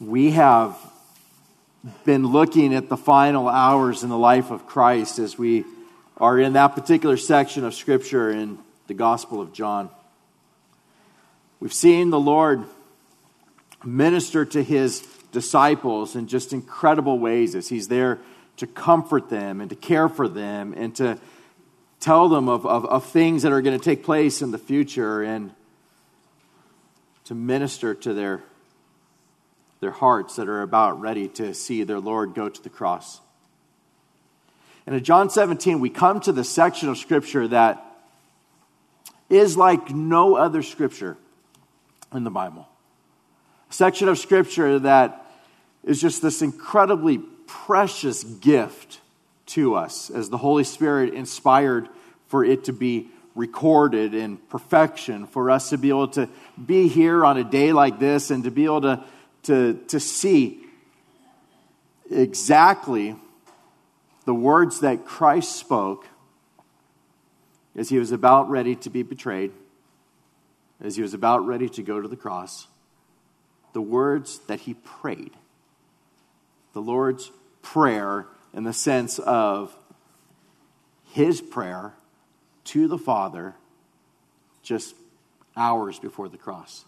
we have been looking at the final hours in the life of Christ as we are in that particular section of Scripture in the Gospel of John. We've seen the Lord minister to his disciples in just incredible ways as he's there to comfort them and to care for them and to tell them of, of, of things that are going to take place in the future and to minister to their, their hearts that are about ready to see their Lord go to the cross. And in John 17, we come to the section of Scripture that is like no other Scripture in the Bible. A section of Scripture that is just this incredibly precious gift to us as the Holy Spirit inspired for it to be recorded in perfection, for us to be able to be here on a day like this and to be able to, to, to see exactly the words that Christ spoke as he was about ready to be betrayed, as he was about ready to go to the cross, the words that he prayed. The Lord's Prayer in the sense of his prayer to the Father just hours before the cross.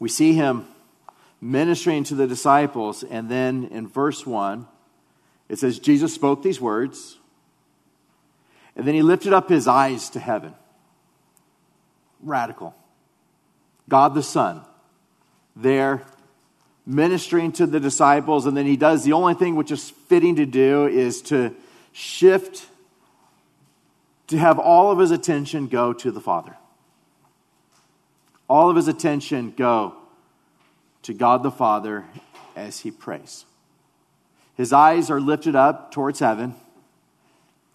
We see him ministering to the disciples, and then in verse 1, it says, Jesus spoke these words, and then he lifted up his eyes to heaven. Radical. God the Son, there ministering to the disciples, and then he does the only thing which is fitting to do is to shift to have all of his attention go to the Father. All of his attention go to God the Father as he prays. His eyes are lifted up towards heaven,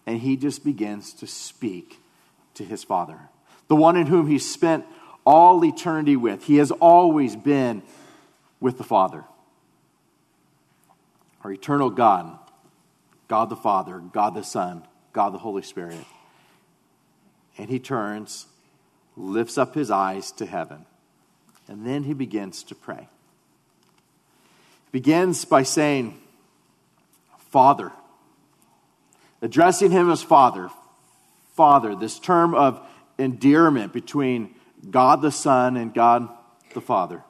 and he just begins to speak to his Father, the one in whom he spent all eternity with. He has always been with the Father. Our eternal God, God the Father, God the Son, God the Holy Spirit. And he turns, lifts up his eyes to heaven, and then he begins to pray. He begins by saying, Father, addressing him as Father. Father, this term of endearment between God the Son and God the Father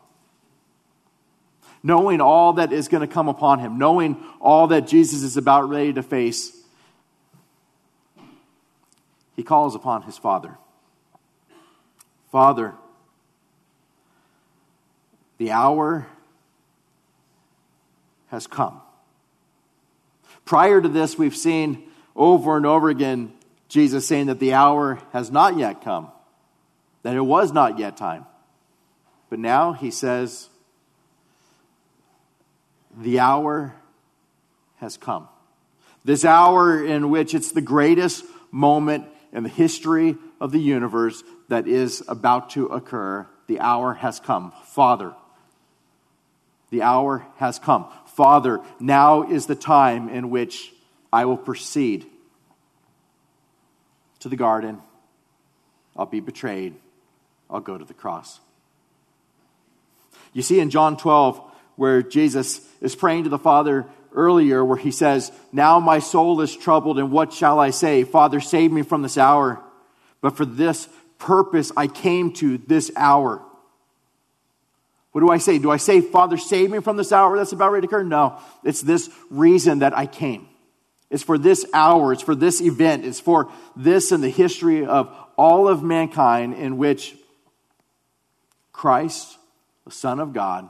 knowing all that is going to come upon him, knowing all that Jesus is about ready to face, he calls upon his Father. Father, the hour has come. Prior to this, we've seen over and over again Jesus saying that the hour has not yet come, that it was not yet time. But now he says, the hour has come. This hour in which it's the greatest moment in the history of the universe that is about to occur. The hour has come. Father, the hour has come. Father, now is the time in which I will proceed to the garden. I'll be betrayed. I'll go to the cross. You see in John 12, where Jesus is praying to the Father earlier, where he says, Now my soul is troubled, and what shall I say? Father, save me from this hour. But for this purpose I came to this hour. What do I say? Do I say, Father, save me from this hour that's about ready to occur? No. It's this reason that I came. It's for this hour. It's for this event. It's for this in the history of all of mankind in which Christ, the Son of God,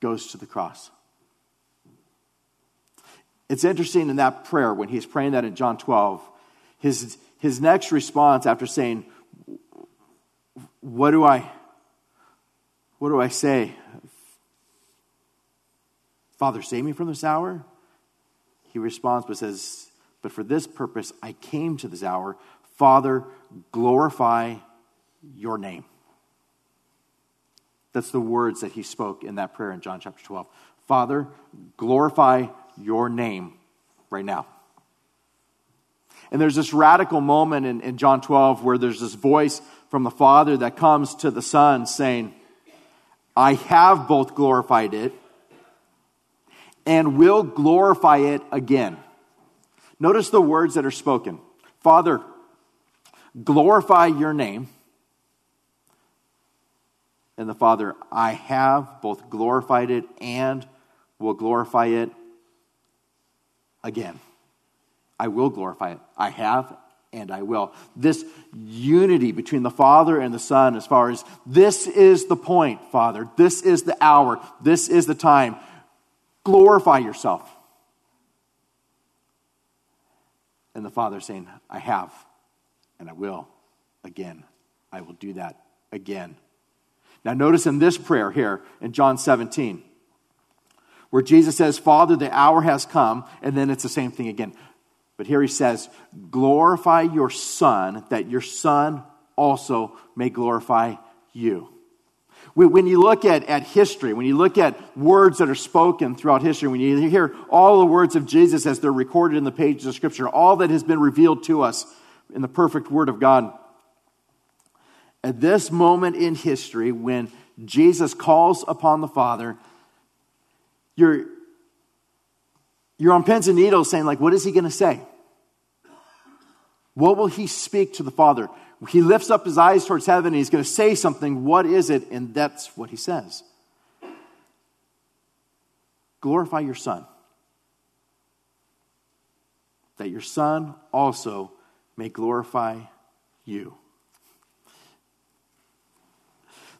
goes to the cross. It's interesting in that prayer when he's praying that in John 12, his, his next response after saying, What do I what do I say? Father, save me from this hour? He responds but says, But for this purpose I came to this hour. Father, glorify your name. That's the words that he spoke in that prayer in John chapter 12. Father, glorify your name right now. And there's this radical moment in, in John 12 where there's this voice from the Father that comes to the Son saying, I have both glorified it and will glorify it again. Notice the words that are spoken Father, glorify your name. And the Father, I have both glorified it and will glorify it again. I will glorify it. I have and I will. This unity between the Father and the Son, as far as this is the point, Father, this is the hour, this is the time. Glorify yourself. And the Father saying, I have and I will again. I will do that again. Now, notice in this prayer here in John 17, where Jesus says, Father, the hour has come, and then it's the same thing again. But here he says, Glorify your Son, that your Son also may glorify you. When you look at, at history, when you look at words that are spoken throughout history, when you hear all the words of Jesus as they're recorded in the pages of Scripture, all that has been revealed to us in the perfect Word of God, at this moment in history, when Jesus calls upon the Father, you're, you're on pins and needles saying, like, what is he going to say? What will he speak to the Father? He lifts up his eyes towards heaven and he's going to say something. What is it? And that's what he says Glorify your Son, that your Son also may glorify you.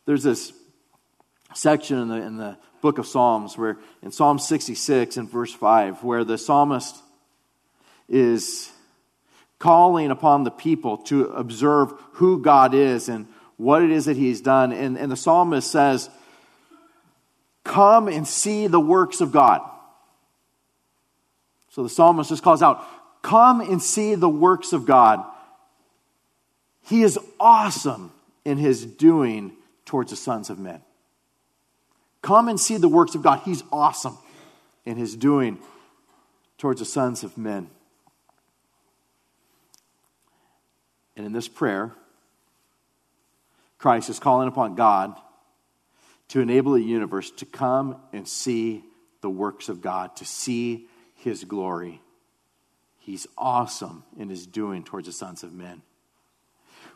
There's this section in the, in the book of Psalms where, in Psalm 66 and verse 5, where the psalmist is calling upon the people to observe who God is and what it is that He's done. And, and the psalmist says, Come and see the works of God. So the psalmist just calls out, Come and see the works of God. He is awesome in his doing towards the sons of men. Come and see the works of God. He's awesome in his doing towards the sons of men. And in this prayer, Christ is calling upon God to enable the universe to come and see the works of God, to see his glory. He's awesome in his doing towards the sons of men.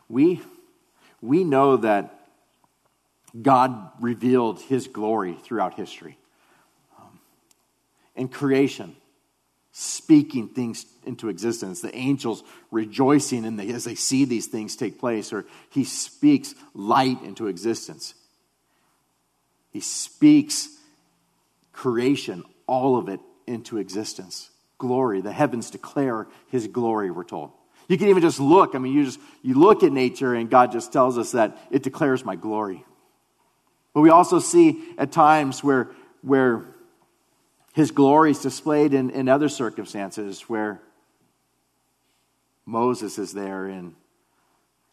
We, we know that God revealed his glory throughout history. Um, in creation, speaking things into existence, the angels rejoicing in the, as they see these things take place, or he speaks light into existence. He speaks creation, all of it, into existence. Glory, the heavens declare his glory, we're told. You can even just look. I mean, you just you look at nature, and God just tells us that it declares my glory. But we also see at times where, where his glory is displayed in, in other circumstances where Moses is there and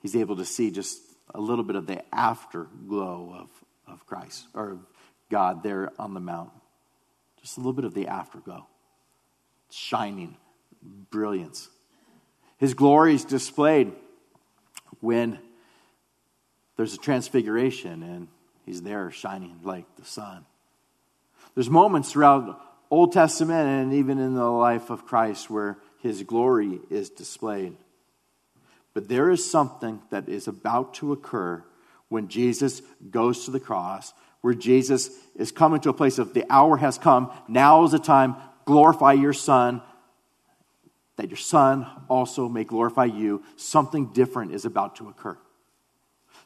he's able to see just a little bit of the afterglow of, of Christ or God there on the mount. Just a little bit of the afterglow. Shining, brilliance. His glory is displayed when there's a transfiguration and He's there shining like the sun. There's moments throughout Old Testament and even in the life of Christ where his glory is displayed. But there is something that is about to occur when Jesus goes to the cross, where Jesus is coming to a place of the hour has come. Now is the time. Glorify your Son, that your Son also may glorify you. Something different is about to occur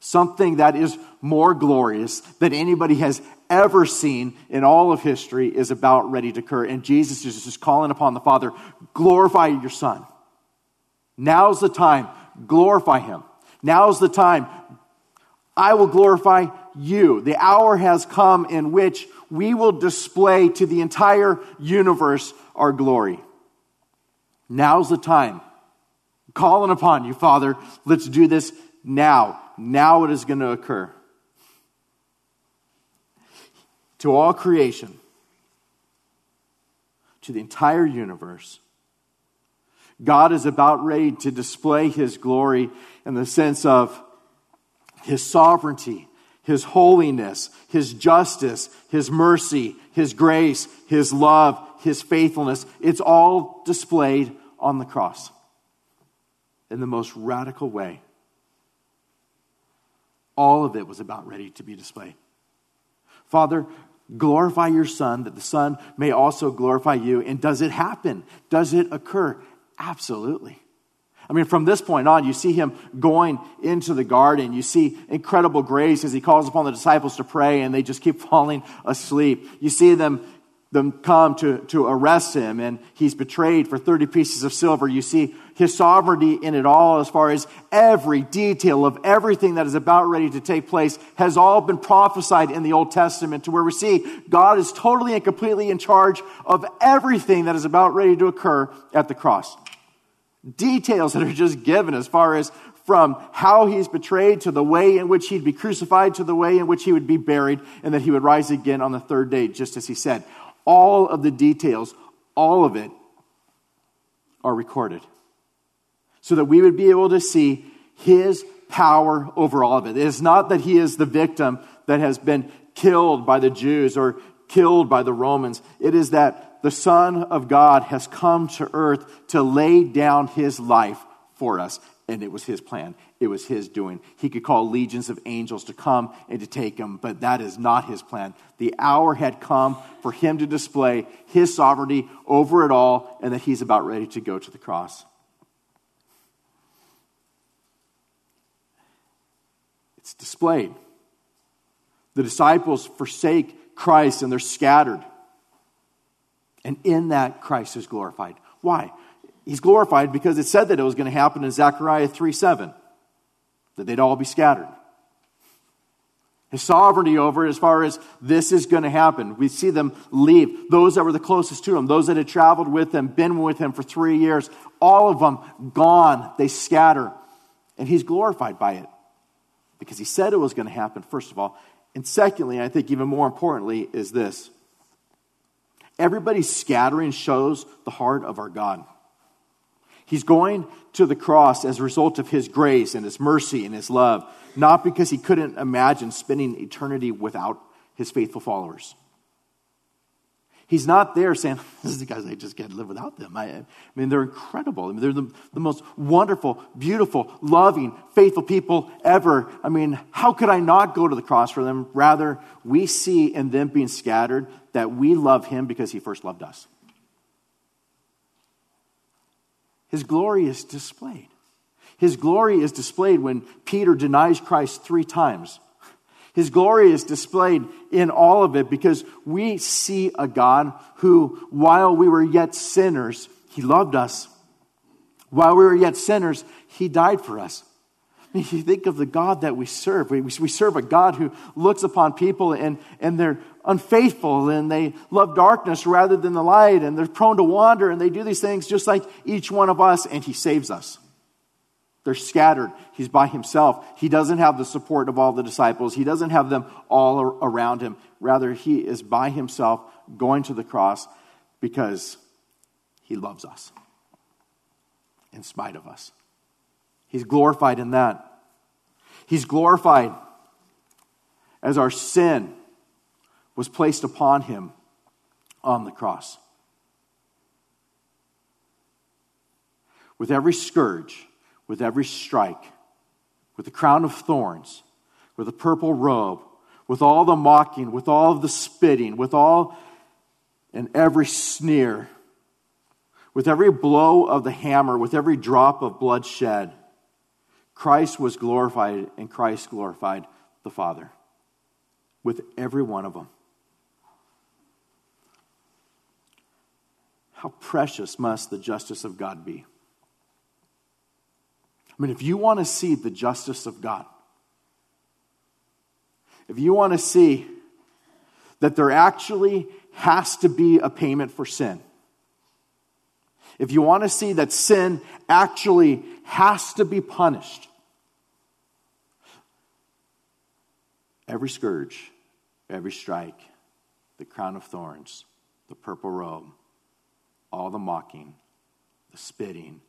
something that is more glorious than anybody has ever seen in all of history is about ready to occur. And Jesus is just calling upon the Father, glorify your Son. Now's the time, glorify him. Now's the time, I will glorify you. The hour has come in which we will display to the entire universe our glory. Now's the time. Calling upon you, Father. Let's do this now. Now it is going to occur. To all creation, to the entire universe, God is about ready to display his glory in the sense of his sovereignty, His holiness, His justice, His mercy, His grace, His love, His faithfulness. It's all displayed on the cross in the most radical way. All of it was about ready to be displayed. Father, glorify your Son, that the Son may also glorify you. And does it happen? Does it occur? Absolutely. I mean, from this point on, you see him going into the garden. You see incredible grace as he calls upon the disciples to pray, and they just keep falling asleep. You see them them come to, to arrest him and he's betrayed for 30 pieces of silver. You see his sovereignty in it all as far as every detail of everything that is about ready to take place has all been prophesied in the Old Testament to where we see God is totally and completely in charge of everything that is about ready to occur at the cross. Details that are just given as far as from how he's betrayed to the way in which he'd be crucified to the way in which he would be buried and that he would rise again on the third day, just as he said all of the details, all of it are recorded. So that we would be able to see his power over all of it. It is not that he is the victim that has been killed by the Jews or killed by the Romans. It is that the Son of God has come to earth to lay down his life for us and it was his plan. It was his doing. He could call legions of angels to come and to take him, but that is not his plan. The hour had come for him to display his sovereignty over it all, and that he's about ready to go to the cross. It's displayed. The disciples forsake Christ and they're scattered. And in that, Christ is glorified. Why? he's glorified because it said that it was going to happen in Zechariah 3 7, that they'd all be scattered. His sovereignty over it, as far as this is going to happen. We see them leave. Those that were the closest to him, those that had traveled with him, been with him for three years, all of them gone. They scatter. And he's glorified by it because he said it was going to happen, first of all. And secondly, I think even more importantly, is this everybody's scattering shows the heart of our God. He's going to the cross as a result of his grace and his mercy and his love, not because he couldn't imagine spending eternity without his faithful followers. He's not there saying, This is the guys I just can't live without them. I, I mean, they're incredible. I mean, they're the, the most wonderful, beautiful, loving, faithful people ever. I mean, how could I not go to the cross for them? Rather, we see in them being scattered that we love him because he first loved us. His glory is displayed. His glory is displayed when Peter denies Christ three times. His glory is displayed in all of it because we see a God who, while we were yet sinners, he loved us. While we were yet sinners, he died for us. I mean, you think of the God that we serve. We, we serve a God who looks upon people and, and they're unfaithful and they love darkness rather than the light and they're prone to wander and they do these things just like each one of us and he saves us. They're scattered. He's by himself. He doesn't have the support of all the disciples. He doesn't have them all around him. Rather, he is by himself going to the cross because he loves us in spite of us. He's glorified in that. He's glorified as our sin was placed upon him on the cross. With every scourge, with every strike, with the crown of thorns, with the purple robe, with all the mocking, with all the spitting, with all and every sneer, with every blow of the hammer, with every drop of blood shed, Christ was glorified and Christ glorified the Father with every one of them. How precious must the justice of God be? I mean, if you want to see the justice of God, if you want to see that there actually has to be a payment for sin, if you want to see that sin actually has to be punished, every scourge, every strike, the crown of thorns, the purple robe, all the mocking, the spitting,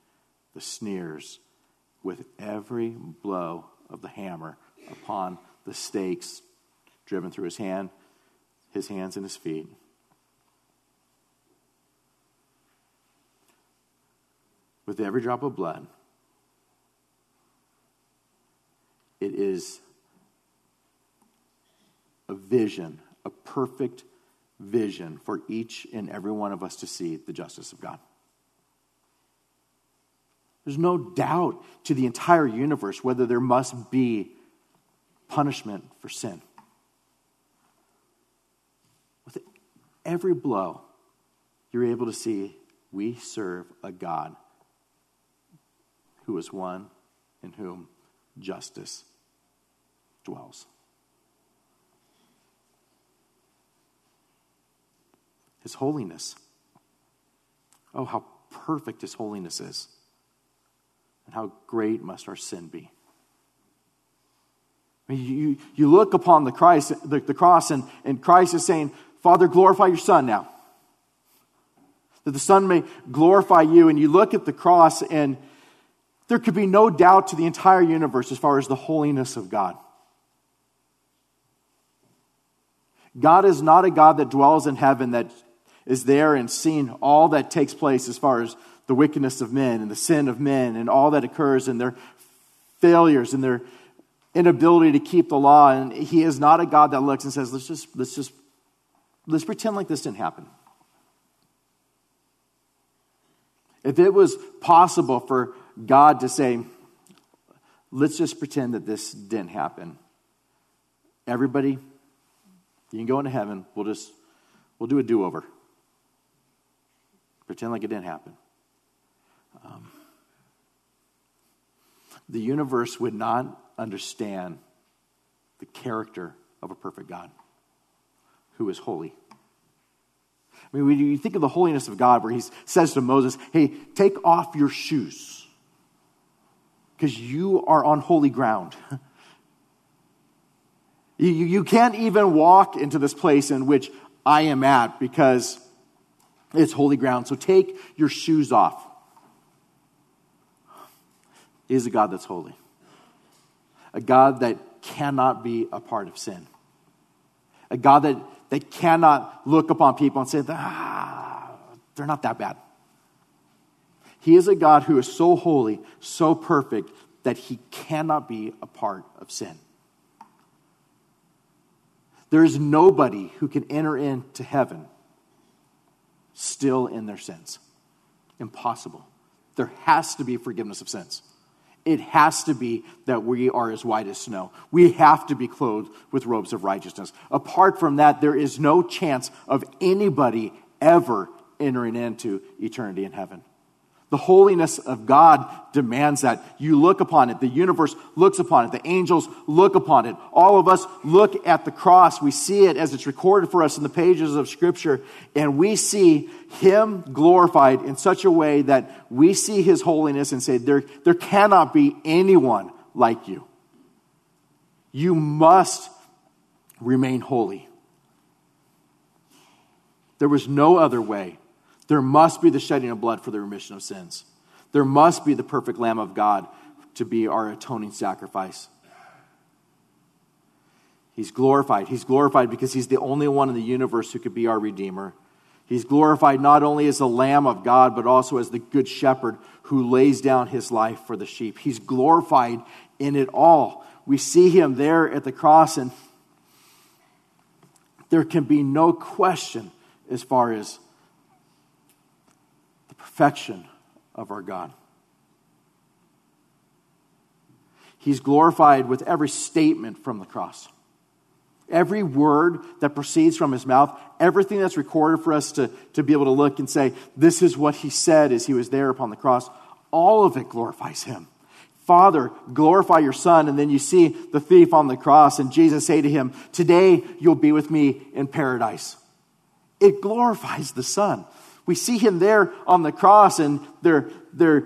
the sneers, with every blow of the hammer upon the stakes driven through his hand, his hands and his feet. With every drop of blood, it is a vision, a perfect vision for each and every one of us to see the justice of God. There's no doubt to the entire universe whether there must be punishment for sin. With every blow, you're able to see we serve a God who is one in whom justice dwells. His holiness. Oh, how perfect His holiness is. And how great must our sin be. I mean, you, you look upon the, Christ, the, the cross, and, and Christ is saying, Father, glorify your Son now. That the Son may glorify you. And you look at the cross, and there could be no doubt to the entire universe as far as the holiness of God. God is not a God that dwells in heaven that is there and seeing all that takes place as far as the wickedness of men and the sin of men and all that occurs in their failures and their inability to keep the law. And he is not a God that looks and says, let's just, let's just, let's pretend like this didn't happen. If it was possible for God to say, let's just pretend that this didn't happen, everybody, you can go into heaven. We'll just, we'll do a do over. Pretend like it didn't happen. The universe would not understand the character of a perfect God who is holy. I mean, when you think of the holiness of God, where he says to Moses, Hey, take off your shoes because you are on holy ground. you, you can't even walk into this place in which I am at because it's holy ground. So take your shoes off. Is a God that's holy, a God that cannot be a part of sin, a God that, that cannot look upon people and say, ah, they're not that bad. He is a God who is so holy, so perfect, that he cannot be a part of sin. There is nobody who can enter into heaven still in their sins. Impossible. There has to be forgiveness of sins. It has to be that we are as white as snow. We have to be clothed with robes of righteousness. Apart from that, there is no chance of anybody ever entering into eternity in heaven. The holiness of God demands that. You look upon it. The universe looks upon it. The angels look upon it. All of us look at the cross. We see it as it's recorded for us in the pages of Scripture, and we see Him glorified in such a way that we see His holiness and say, There, there cannot be anyone like you. You must remain holy. There was no other way there must be the shedding of blood for the remission of sins. There must be the perfect Lamb of God to be our atoning sacrifice. He's glorified. He's glorified because he's the only one in the universe who could be our Redeemer. He's glorified not only as the Lamb of God, but also as the Good Shepherd who lays down his life for the sheep. He's glorified in it all. We see him there at the cross, and there can be no question as far as perfection of our God. He's glorified with every statement from the cross. Every word that proceeds from his mouth, everything that's recorded for us to, to be able to look and say, this is what he said as he was there upon the cross, all of it glorifies him. Father, glorify your Son. And then you see the thief on the cross, and Jesus say to him, Today you'll be with me in paradise. It glorifies the Son. We see him there on the cross and they're, they're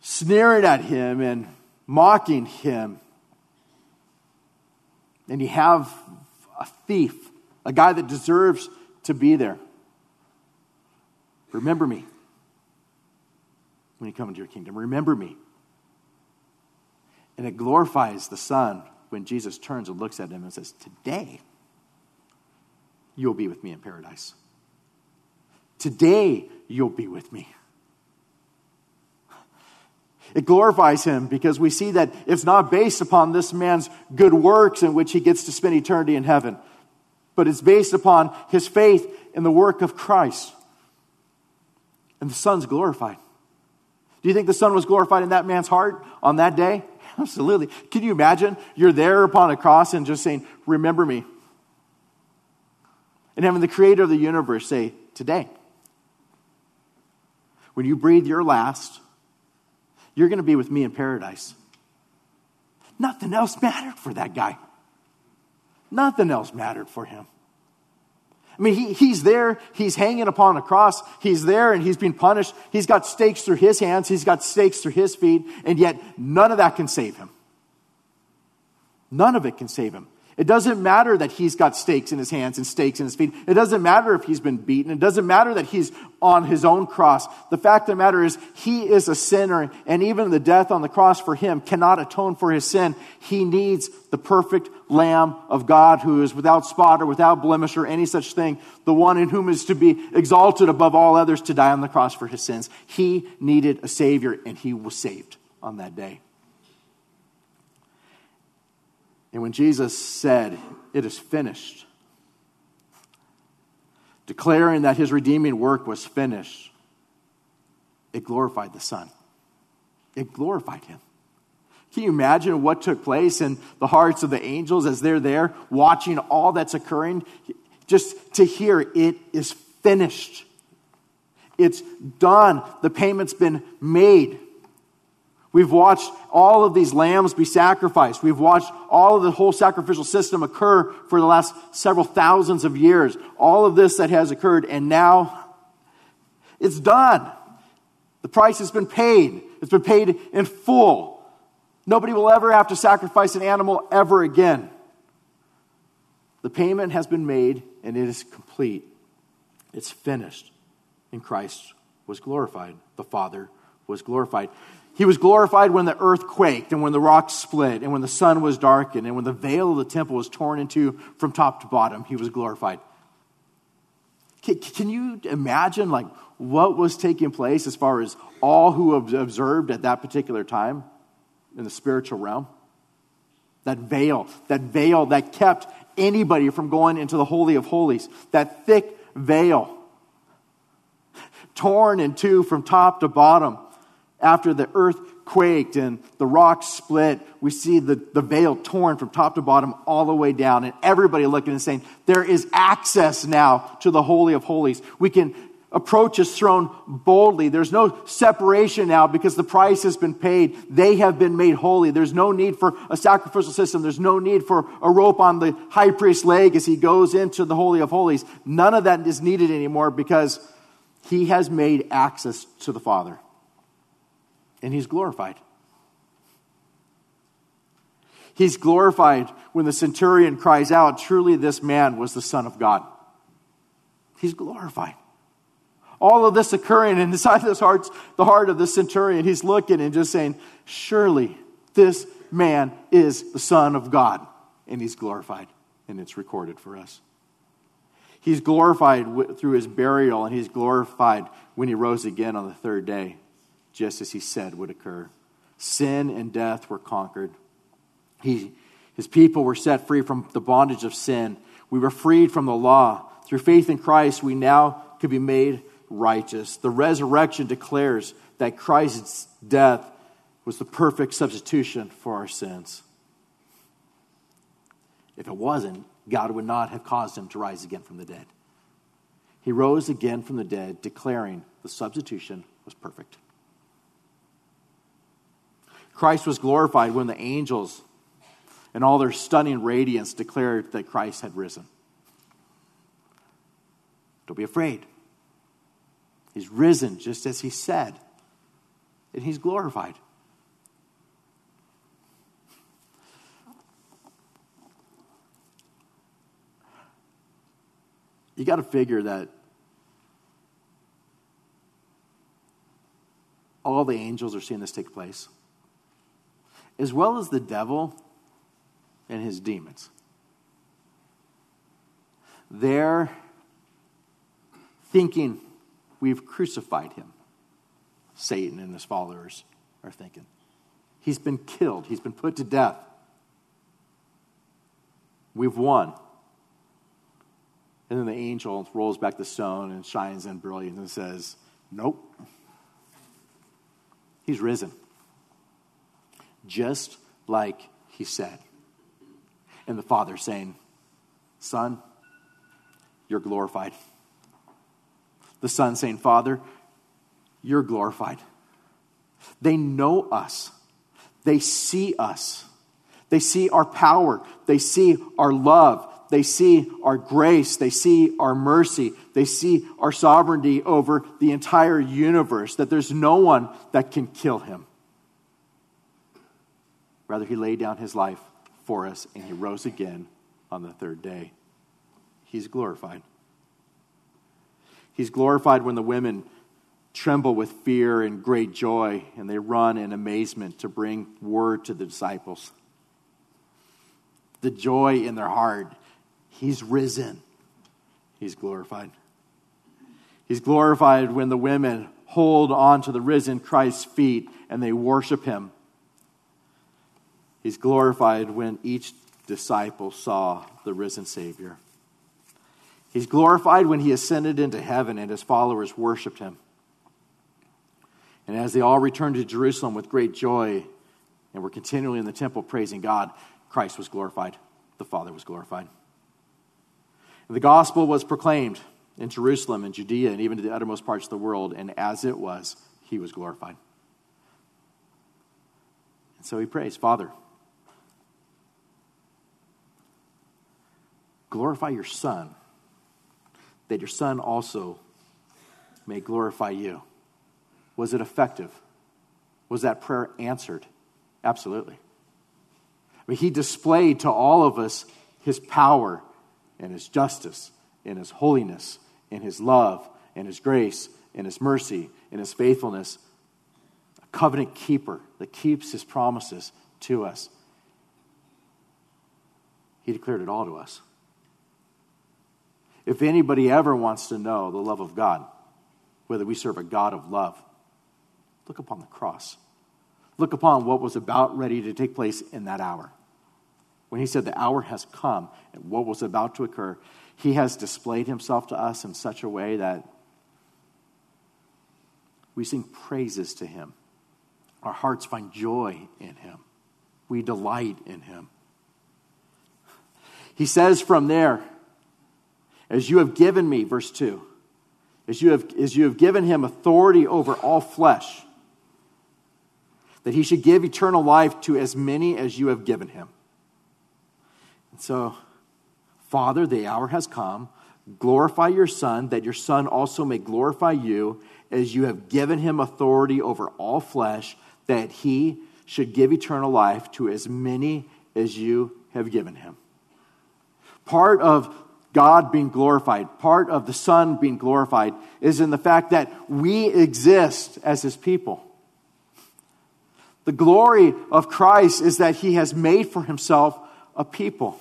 sneering at him and mocking him. And you have a thief, a guy that deserves to be there. Remember me when you come into your kingdom. Remember me. And it glorifies the Son when Jesus turns and looks at him and says, Today, you'll be with me in paradise. Today, you'll be with me. It glorifies him because we see that it's not based upon this man's good works in which he gets to spend eternity in heaven, but it's based upon his faith in the work of Christ. And the Son's glorified. Do you think the Son was glorified in that man's heart on that day? Absolutely. Can you imagine? You're there upon a cross and just saying, Remember me. And having the creator of the universe say, Today, when you breathe your last, you're going to be with me in paradise. Nothing else mattered for that guy. Nothing else mattered for him. I mean, he, he's there, he's hanging upon a cross, he's there and he's being punished. He's got stakes through his hands, he's got stakes through his feet, and yet none of that can save him. None of it can save him. It doesn't matter that he's got stakes in his hands and stakes in his feet. It doesn't matter if he's been beaten. It doesn't matter that he's on his own cross. The fact of the matter is, he is a sinner, and even the death on the cross for him cannot atone for his sin. He needs the perfect Lamb of God who is without spot or without blemish or any such thing, the one in whom is to be exalted above all others to die on the cross for his sins. He needed a Savior, and he was saved on that day. And when Jesus said, It is finished, declaring that his redeeming work was finished, it glorified the Son. It glorified him. Can you imagine what took place in the hearts of the angels as they're there watching all that's occurring? Just to hear it is finished. It's done. The payment's been made. We've watched all of these lambs be sacrificed. We've watched all of the whole sacrificial system occur for the last several thousands of years. All of this that has occurred, and now it's done. The price has been paid. It's been paid in full. Nobody will ever have to sacrifice an animal ever again. The payment has been made and it is complete. It's finished. And Christ was glorified. The Father was glorified. He was glorified when the earth quaked and when the rocks split and when the sun was darkened and when the veil of the temple was torn into from top to bottom. He was glorified. Can, you imagine like what was taking place as far as all who observed at that particular time in the spiritual realm? That veil, that veil that kept anybody from going into the Holy of Holies, that thick veil, torn in two from top to bottom after the earth quaked and the rocks split, we see the, the veil torn from top to bottom all the way down, and everybody looking and saying, There is access now to the Holy of Holies. We can approach his throne boldly. There's no separation now because the price has been paid. They have been made holy. There's no need for a sacrificial system. There's no need for a rope on the high priest's leg as he goes into the Holy of Holies. None of that is needed anymore because he has made access to the Father and he's glorified. He's glorified when the centurion cries out, Truly, this man was the Son of God. He's glorified. All of this occurring inside his heart, the heart of the centurion, he's looking and just saying, Surely this man is the Son of God. And he's glorified, and it's recorded for us. He's glorified through his burial, and he's glorified when he rose again on the third day just as he said would occur. Sin and death were conquered. He, his people were set free from the bondage of sin. We were freed from the law. Through faith in Christ, we now could be made righteous. The resurrection declares that Christ's death was the perfect substitution for our sins. If it wasn't, God would not have caused him to rise again from the dead. He rose again from the dead, declaring the substitution was perfect. Christ was glorified when the angels and all their stunning radiance declared that Christ had risen. Don't be afraid. He's risen just as he said, and he's glorified. You got to figure that all the angels are seeing this take place as well as the devil, and his demons. They're thinking we've crucified him. Satan and his followers are thinking. He's been killed, he's been put to death. We've won. And then the angel rolls back the stone and shines in brilliance and says, Nope. He's risen. Just like he said. And the Father saying, Son, you're glorified. The Son saying, Father, you're glorified. They know us, they see us, they see our power, they see our love, they see our grace, they see our mercy, they see our sovereignty over the entire universe, that there's no one that can kill him. Rather, he laid down his life for us and he rose again on the third day. He's glorified. He's glorified when the women tremble with fear and great joy and they run in amazement to bring word to the disciples. The joy in their heart. He's risen. He's glorified. He's glorified when the women hold on to the risen Christ's feet and they worship him. He's glorified when each disciple saw the risen Savior. He's glorified when he ascended into heaven and his followers worshiped him. And as they all returned to Jerusalem with great joy and were continually in the temple praising God, Christ was glorified. The Father was glorified. And the gospel was proclaimed in Jerusalem and Judea and even to the uttermost parts of the world. And as it was, he was glorified. And so he prays, Father, glorify your Son, that your Son also may glorify you. Was it effective? Was that prayer answered? Absolutely. I mean, he displayed to all of us his power and his justice and his holiness and his love and his grace and his mercy and his faithfulness. A covenant keeper that keeps his promises to us. He declared it all to us. If anybody ever wants to know the love of God, whether we serve a God of love, look upon the cross. Look upon what was about ready to take place in that hour. When he said the hour has come and what was about to occur, he has displayed himself to us in such a way that we sing praises to him. Our hearts find joy in him. We delight in him. He says from there, as you have given me, verse 2, as you have, as you have given him authority over all flesh, that he should give eternal life to as many as you have given him. And so, Father, the hour has come. Glorify your Son, that your Son also may glorify you, as you have given him authority over all flesh, that he should give eternal life to as many as you have given him. Part of God being glorified, part of the Son being glorified, is in the fact that we exist as His people. The glory of Christ is that He has made for Himself a people.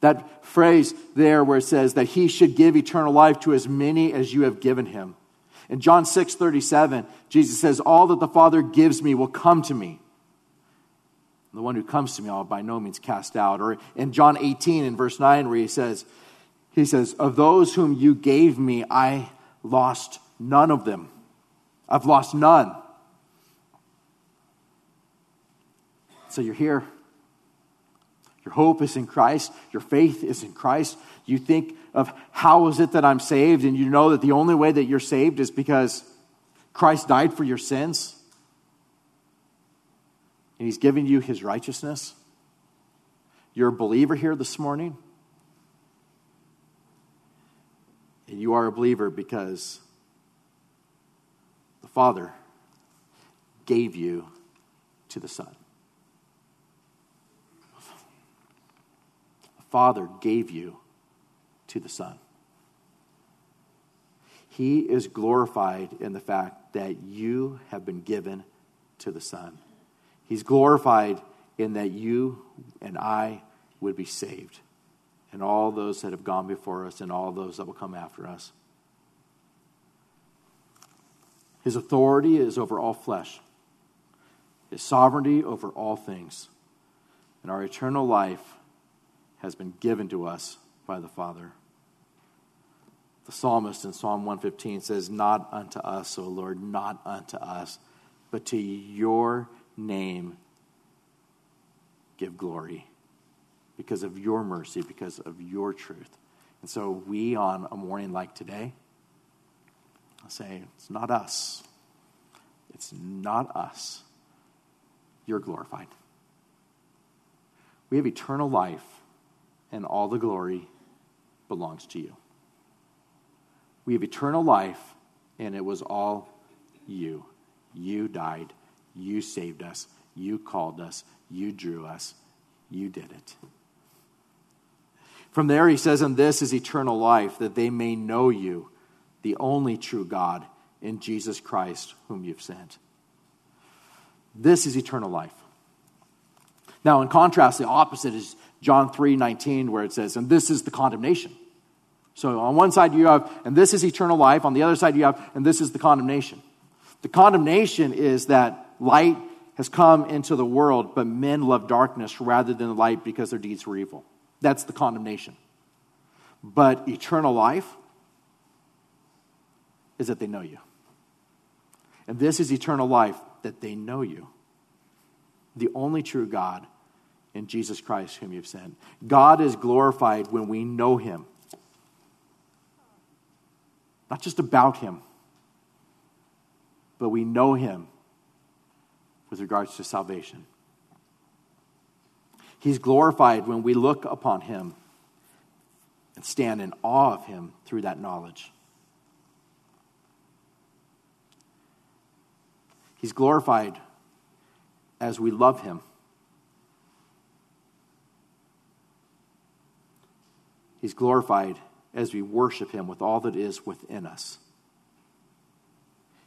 That phrase there where it says that He should give eternal life to as many as you have given Him. In John 6 37, Jesus says, All that the Father gives me will come to me. The one who comes to me, I'll by no means cast out. Or in John 18, in verse 9, where he says, he says, Of those whom you gave me, I lost none of them. I've lost none. So you're here. Your hope is in Christ. Your faith is in Christ. You think of how is it that I'm saved, and you know that the only way that you're saved is because Christ died for your sins and He's given you His righteousness. You're a believer here this morning. And you are a believer because the Father gave you to the Son. The Father gave you to the Son. He is glorified in the fact that you have been given to the Son. He's glorified in that you and I would be saved, and all those that have gone before us, and all those that will come after us. His authority is over all flesh, His sovereignty over all things. And our eternal life has been given to us by the Father. The psalmist in Psalm 115 says, Not unto us, O Lord, not unto us, but to your name give glory because of your mercy, because of your truth. And so we, on a morning like today, say, It's not us. It's not us. You're glorified. We have eternal life, and all the glory belongs to you. We have eternal life, and it was all you. You died. You saved us. You called us. You drew us. You did it. From there, he says, And this is eternal life, that they may know you, the only true God, in Jesus Christ, whom you've sent. This is eternal life. Now, in contrast, the opposite is John 3 19, where it says, And this is the condemnation. So on one side you have, and this is eternal life. On the other side you have, and this is the condemnation. The condemnation is that light has come into the world, but men love darkness rather than the light because their deeds were evil. That's the condemnation. But eternal life is that they know you. And this is eternal life, that they know you, the only true God in Jesus Christ, whom you've sent. God is glorified when we know him not just about him, but we know him with regards to salvation. He's glorified when we look upon him and stand in awe of him through that knowledge. He's glorified as we love him. He's glorified as we worship Him with all that is within us.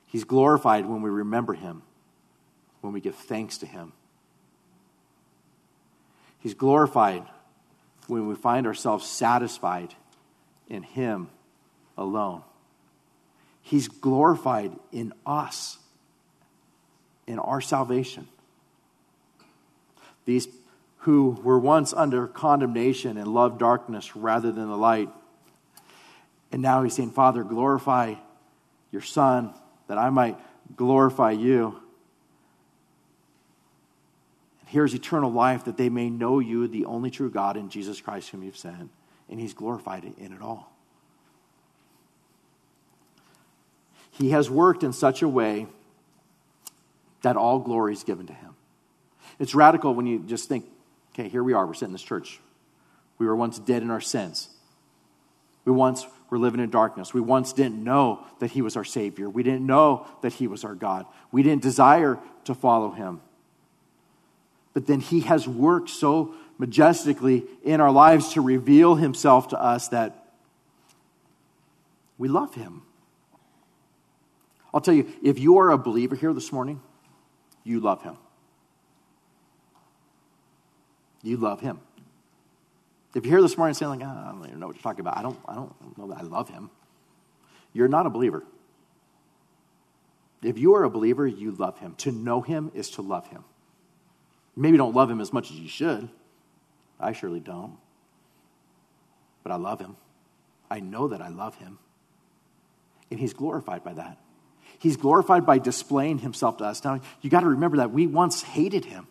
He's glorified when we remember Him, when we give thanks to Him. He's glorified when we find ourselves satisfied in Him alone. He's glorified in us, in our salvation. These who were once under condemnation and loved darkness rather than the light and now he's saying, Father, glorify your Son that I might glorify you. And here's eternal life that they may know you, the only true God, in Jesus Christ, whom you've sent. And he's glorified in it all. He has worked in such a way that all glory is given to him. It's radical when you just think, okay, here we are, we're sitting in this church. We were once dead in our sins. We once were living in darkness. We once didn't know that He was our Savior. We didn't know that He was our God. We didn't desire to follow Him. But then He has worked so majestically in our lives to reveal Himself to us that we love Him. I'll tell you, if you are a believer here this morning, you love Him. You love Him. If you're here this morning saying, like, oh, I don't even know what you're talking about, I don't, I don't know that I love him, you're not a believer. If you are a believer, you love him. To know him is to love him. Maybe don't love him as much as you should. I surely don't. But I love him. I know that I love him. And he's glorified by that. He's glorified by displaying himself to us. Now, you got to remember that we once hated him.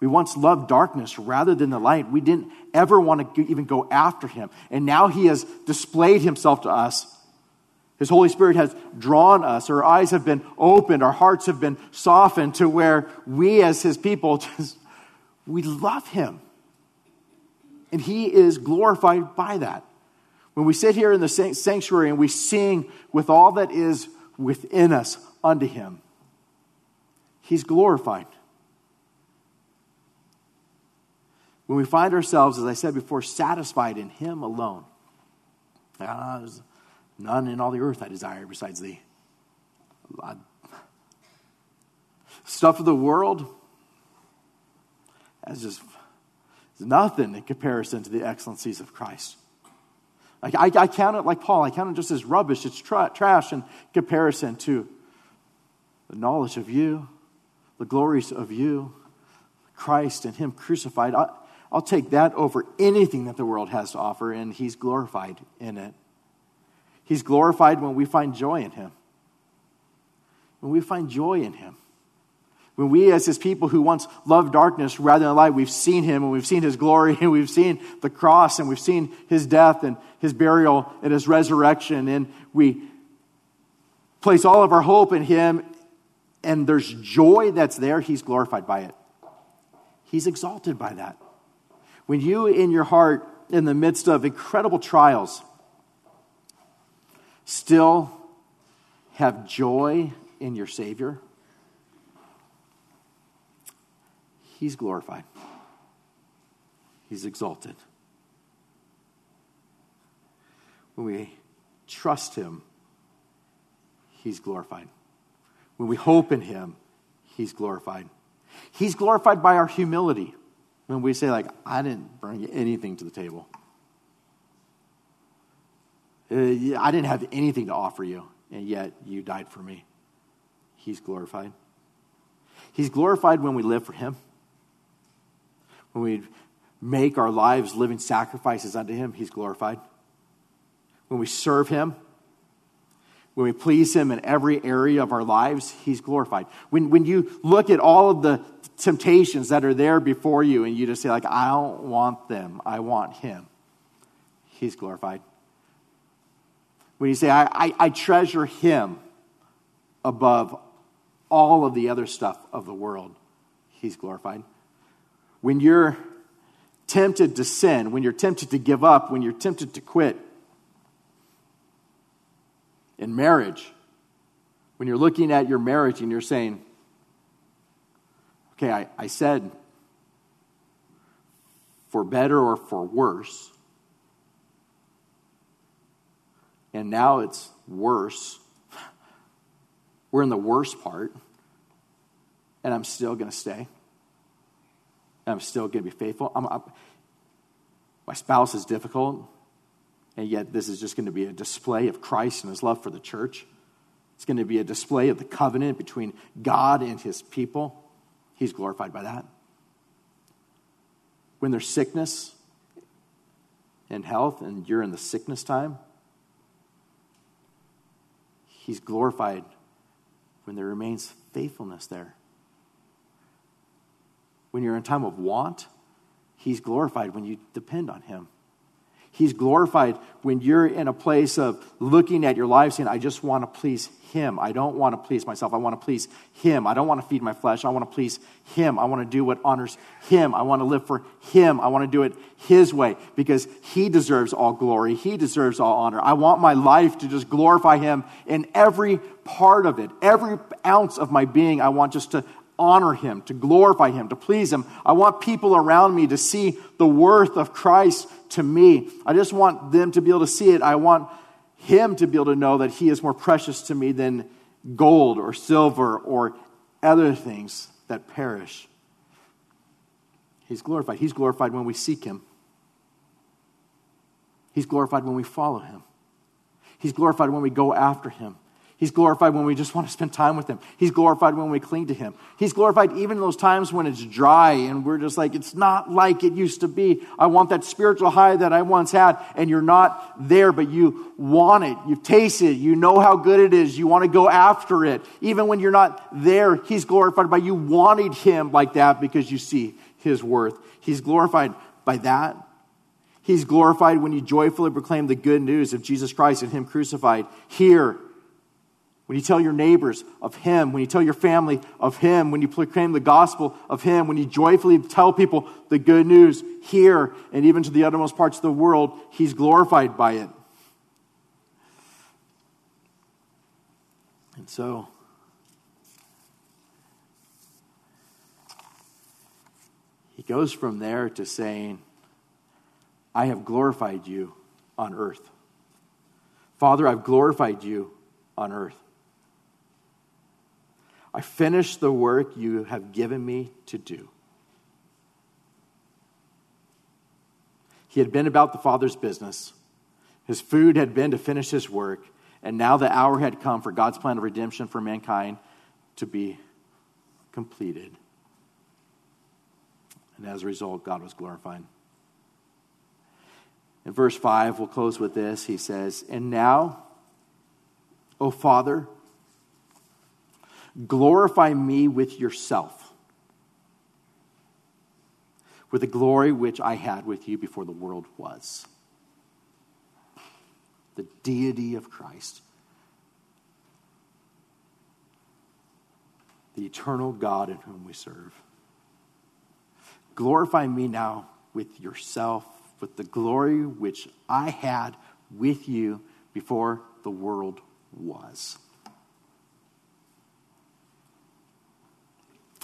We once loved darkness rather than the light. We didn't ever want to even go after him. And now he has displayed himself to us. His Holy Spirit has drawn us. Our eyes have been opened. Our hearts have been softened to where we, as his people, just, we love him. And he is glorified by that. When we sit here in the sanctuary and we sing with all that is within us unto him, he's glorified. when we find ourselves, as I said before, satisfied in Him alone. Ah, there's none in all the earth I desire besides Thee. Stuff of the world, as just nothing in comparison to the excellencies of Christ. Like I, I count it like Paul, I count it just as rubbish, it's tra- trash in comparison to the knowledge of you, the glories of you, Christ and Him crucified. I, I'll take that over anything that the world has to offer, and He's glorified in it. He's glorified when we find joy in Him. When we find joy in Him. When we, as His people who once loved darkness rather than light, we've seen Him and we've seen His glory and we've seen the cross and we've seen His death and His burial and His resurrection, and we place all of our hope in Him, and there's joy that's there, He's glorified by it. He's exalted by that. When you, in your heart, in the midst of incredible trials, still have joy in your Savior, He's glorified. He's exalted. When we trust Him, He's glorified. When we hope in Him, He's glorified. He's glorified by our humility when we say, like, I didn't bring anything to the table. Uh, I didn't have anything to offer you, and yet you died for me. He's glorified. He's glorified when we live for Him. When we make our lives living sacrifices unto Him, He's glorified. When we serve Him, when we please Him in every area of our lives, He's glorified. When, when you look at all of the temptations that are there before you and you just say, like, I don't want them, I want Him, He's glorified. When you say, I, I, I treasure Him above all of the other stuff of the world, He's glorified. When you're tempted to sin, when you're tempted to give up, when you're tempted to quit, in marriage, when you're looking at your marriage and you're saying, okay, I, I said for better or for worse, and now it's worse. We're in the worst part, and I'm still going to stay. And I'm still going to be faithful. I'm, I'm, my spouse is difficult. And yet, this is just going to be a display of Christ and his love for the church. It's going to be a display of the covenant between God and his people. He's glorified by that. When there's sickness and health, and you're in the sickness time, he's glorified when there remains faithfulness there. When you're in time of want, he's glorified when you depend on him. He's glorified when you're in a place of looking at your life saying, I just want to please Him. I don't want to please myself. I want to please Him. I don't want to feed my flesh. I want to please Him. I want to do what honors Him. I want to live for Him. I want to do it His way because He deserves all glory. He deserves all honor. I want my life to just glorify Him in every part of it, every ounce of my being. I want just to honor him, to glorify him, to please him. I want people around me to see the worth of Christ to me. I just want them to be able to see it. I want him to be able to know that he is more precious to me than gold or silver or other things that perish. He's glorified. He's glorified when we seek him. He's glorified when we follow him. He's glorified when we go after him. He's glorified when we just want to spend time with Him. He's glorified when we cling to Him. He's glorified even in those times when it's dry and we're just like, it's not like it used to be. I want that spiritual high that I once had, and you're not there, but you want it. You've tasted it. You know how good it is. You want to go after it. Even when you're not there, He's glorified by you wanting Him like that because you see His worth. He's glorified by that. He's glorified when you joyfully proclaim the good news of Jesus Christ and Him crucified here when you tell your neighbors of Him, when you tell your family of Him, when you proclaim the gospel of Him, when you joyfully tell people the good news here and even to the uttermost parts of the world, He's glorified by it. And so, he goes from there to saying, I have glorified you on earth. Father, I've glorified you on earth. I finished the work you have given me to do. He had been about the Father's business. His food had been to finish his work, and now the hour had come for God's plan of redemption for mankind to be completed. And as a result, God was glorified. In verse 5, we'll close with this. He says, And now, O Father, glorify me with yourself, with the glory which I had with you before the world was. The deity of Christ, the eternal God in whom we serve. Glorify me now with yourself with the glory which I had with you before the world was.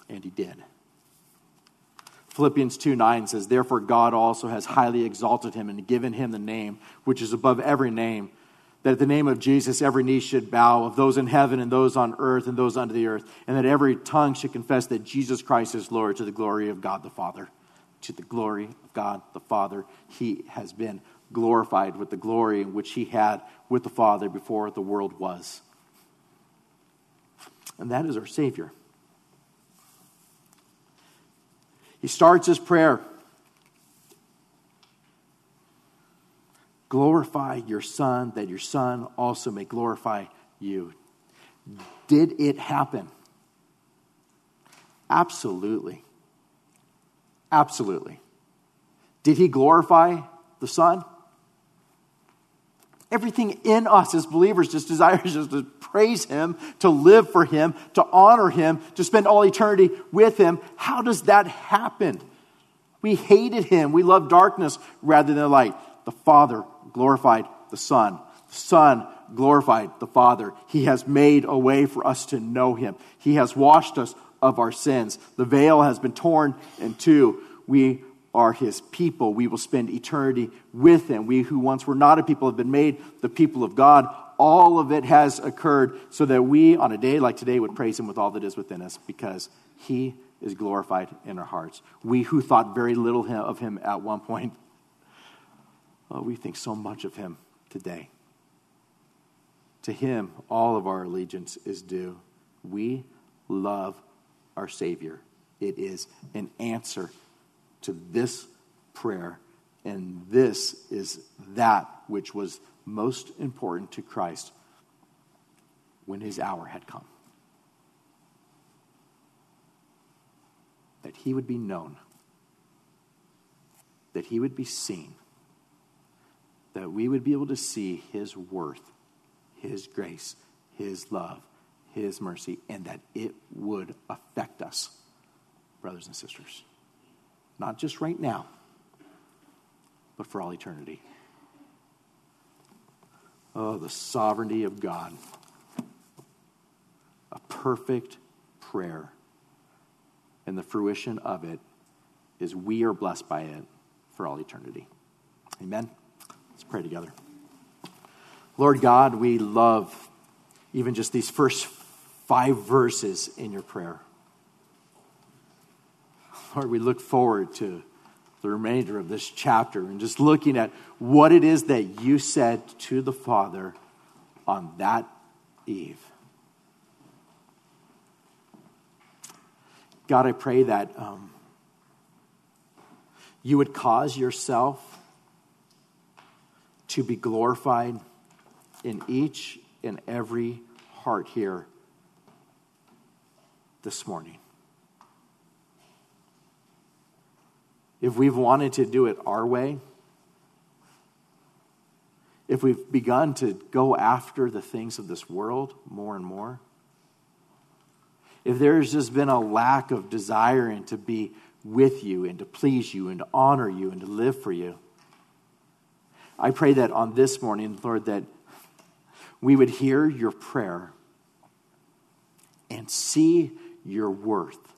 And he did. Philippians 2 9 says, Therefore God also has highly exalted him and given him the name which is above every name, that at the name of Jesus every knee should bow, of those in heaven and those on earth and those under the earth, and that every tongue should confess that Jesus Christ is Lord to the glory of God the Father to the glory of God the Father. He has been glorified with the glory which he had with the Father before the world was. And that is our Savior. He starts his prayer Glorify your Son, that your Son also may glorify you. Did it happen? Absolutely. Absolutely. Did he glorify the Son? Everything in us as believers just desires just to praise Him, to live for Him, to honor Him, to spend all eternity with Him. How does that happen? We hated Him. We loved darkness rather than light. The Father glorified the Son. The Son glorified the Father. He has made a way for us to know Him. He has washed us of our sins. The veil has been torn in two. We are his people. We will spend eternity with him. We who once were not a people have been made the people of God. All of it has occurred so that we, on a day like today, would praise him with all that is within us because he is glorified in our hearts. We who thought very little of him at one point, oh, we think so much of him today. To him, all of our allegiance is due. We love our Savior. It is an answer to this prayer, and this is that which was most important to Christ when his hour had come. That he would be known, that he would be seen, that we would be able to see his worth, his grace, his love, his mercy, and that it would affect us, brothers and sisters. Not just right now, but for all eternity. Oh, the sovereignty of God. A perfect prayer. And the fruition of it is we are blessed by it for all eternity. Amen. Let's pray together. Lord God, we love even just these first five verses in your prayer. Lord, we look forward to the remainder of this chapter and just looking at what it is that you said to the Father on that eve. God, I pray that um, you would cause yourself to be glorified in each and every heart here this morning. If we've wanted to do it our way, if we've begun to go after the things of this world more and more, if there's just been a lack of desiring to be with you and to please you and to honor you and to live for you, I pray that on this morning, Lord, that we would hear your prayer and see your worth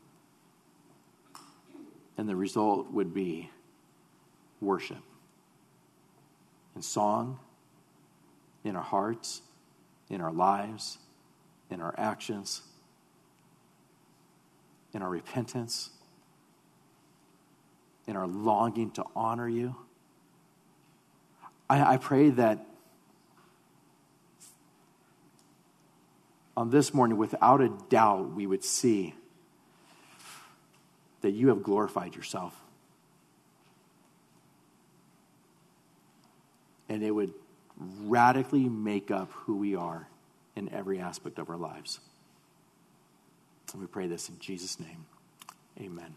and the result would be worship in song, in our hearts, in our lives, in our actions, in our repentance, in our longing to honor you, I, I pray that on this morning, without a doubt, we would see that you have glorified yourself. And it would radically make up who we are in every aspect of our lives. And we pray this in Jesus' name. Amen.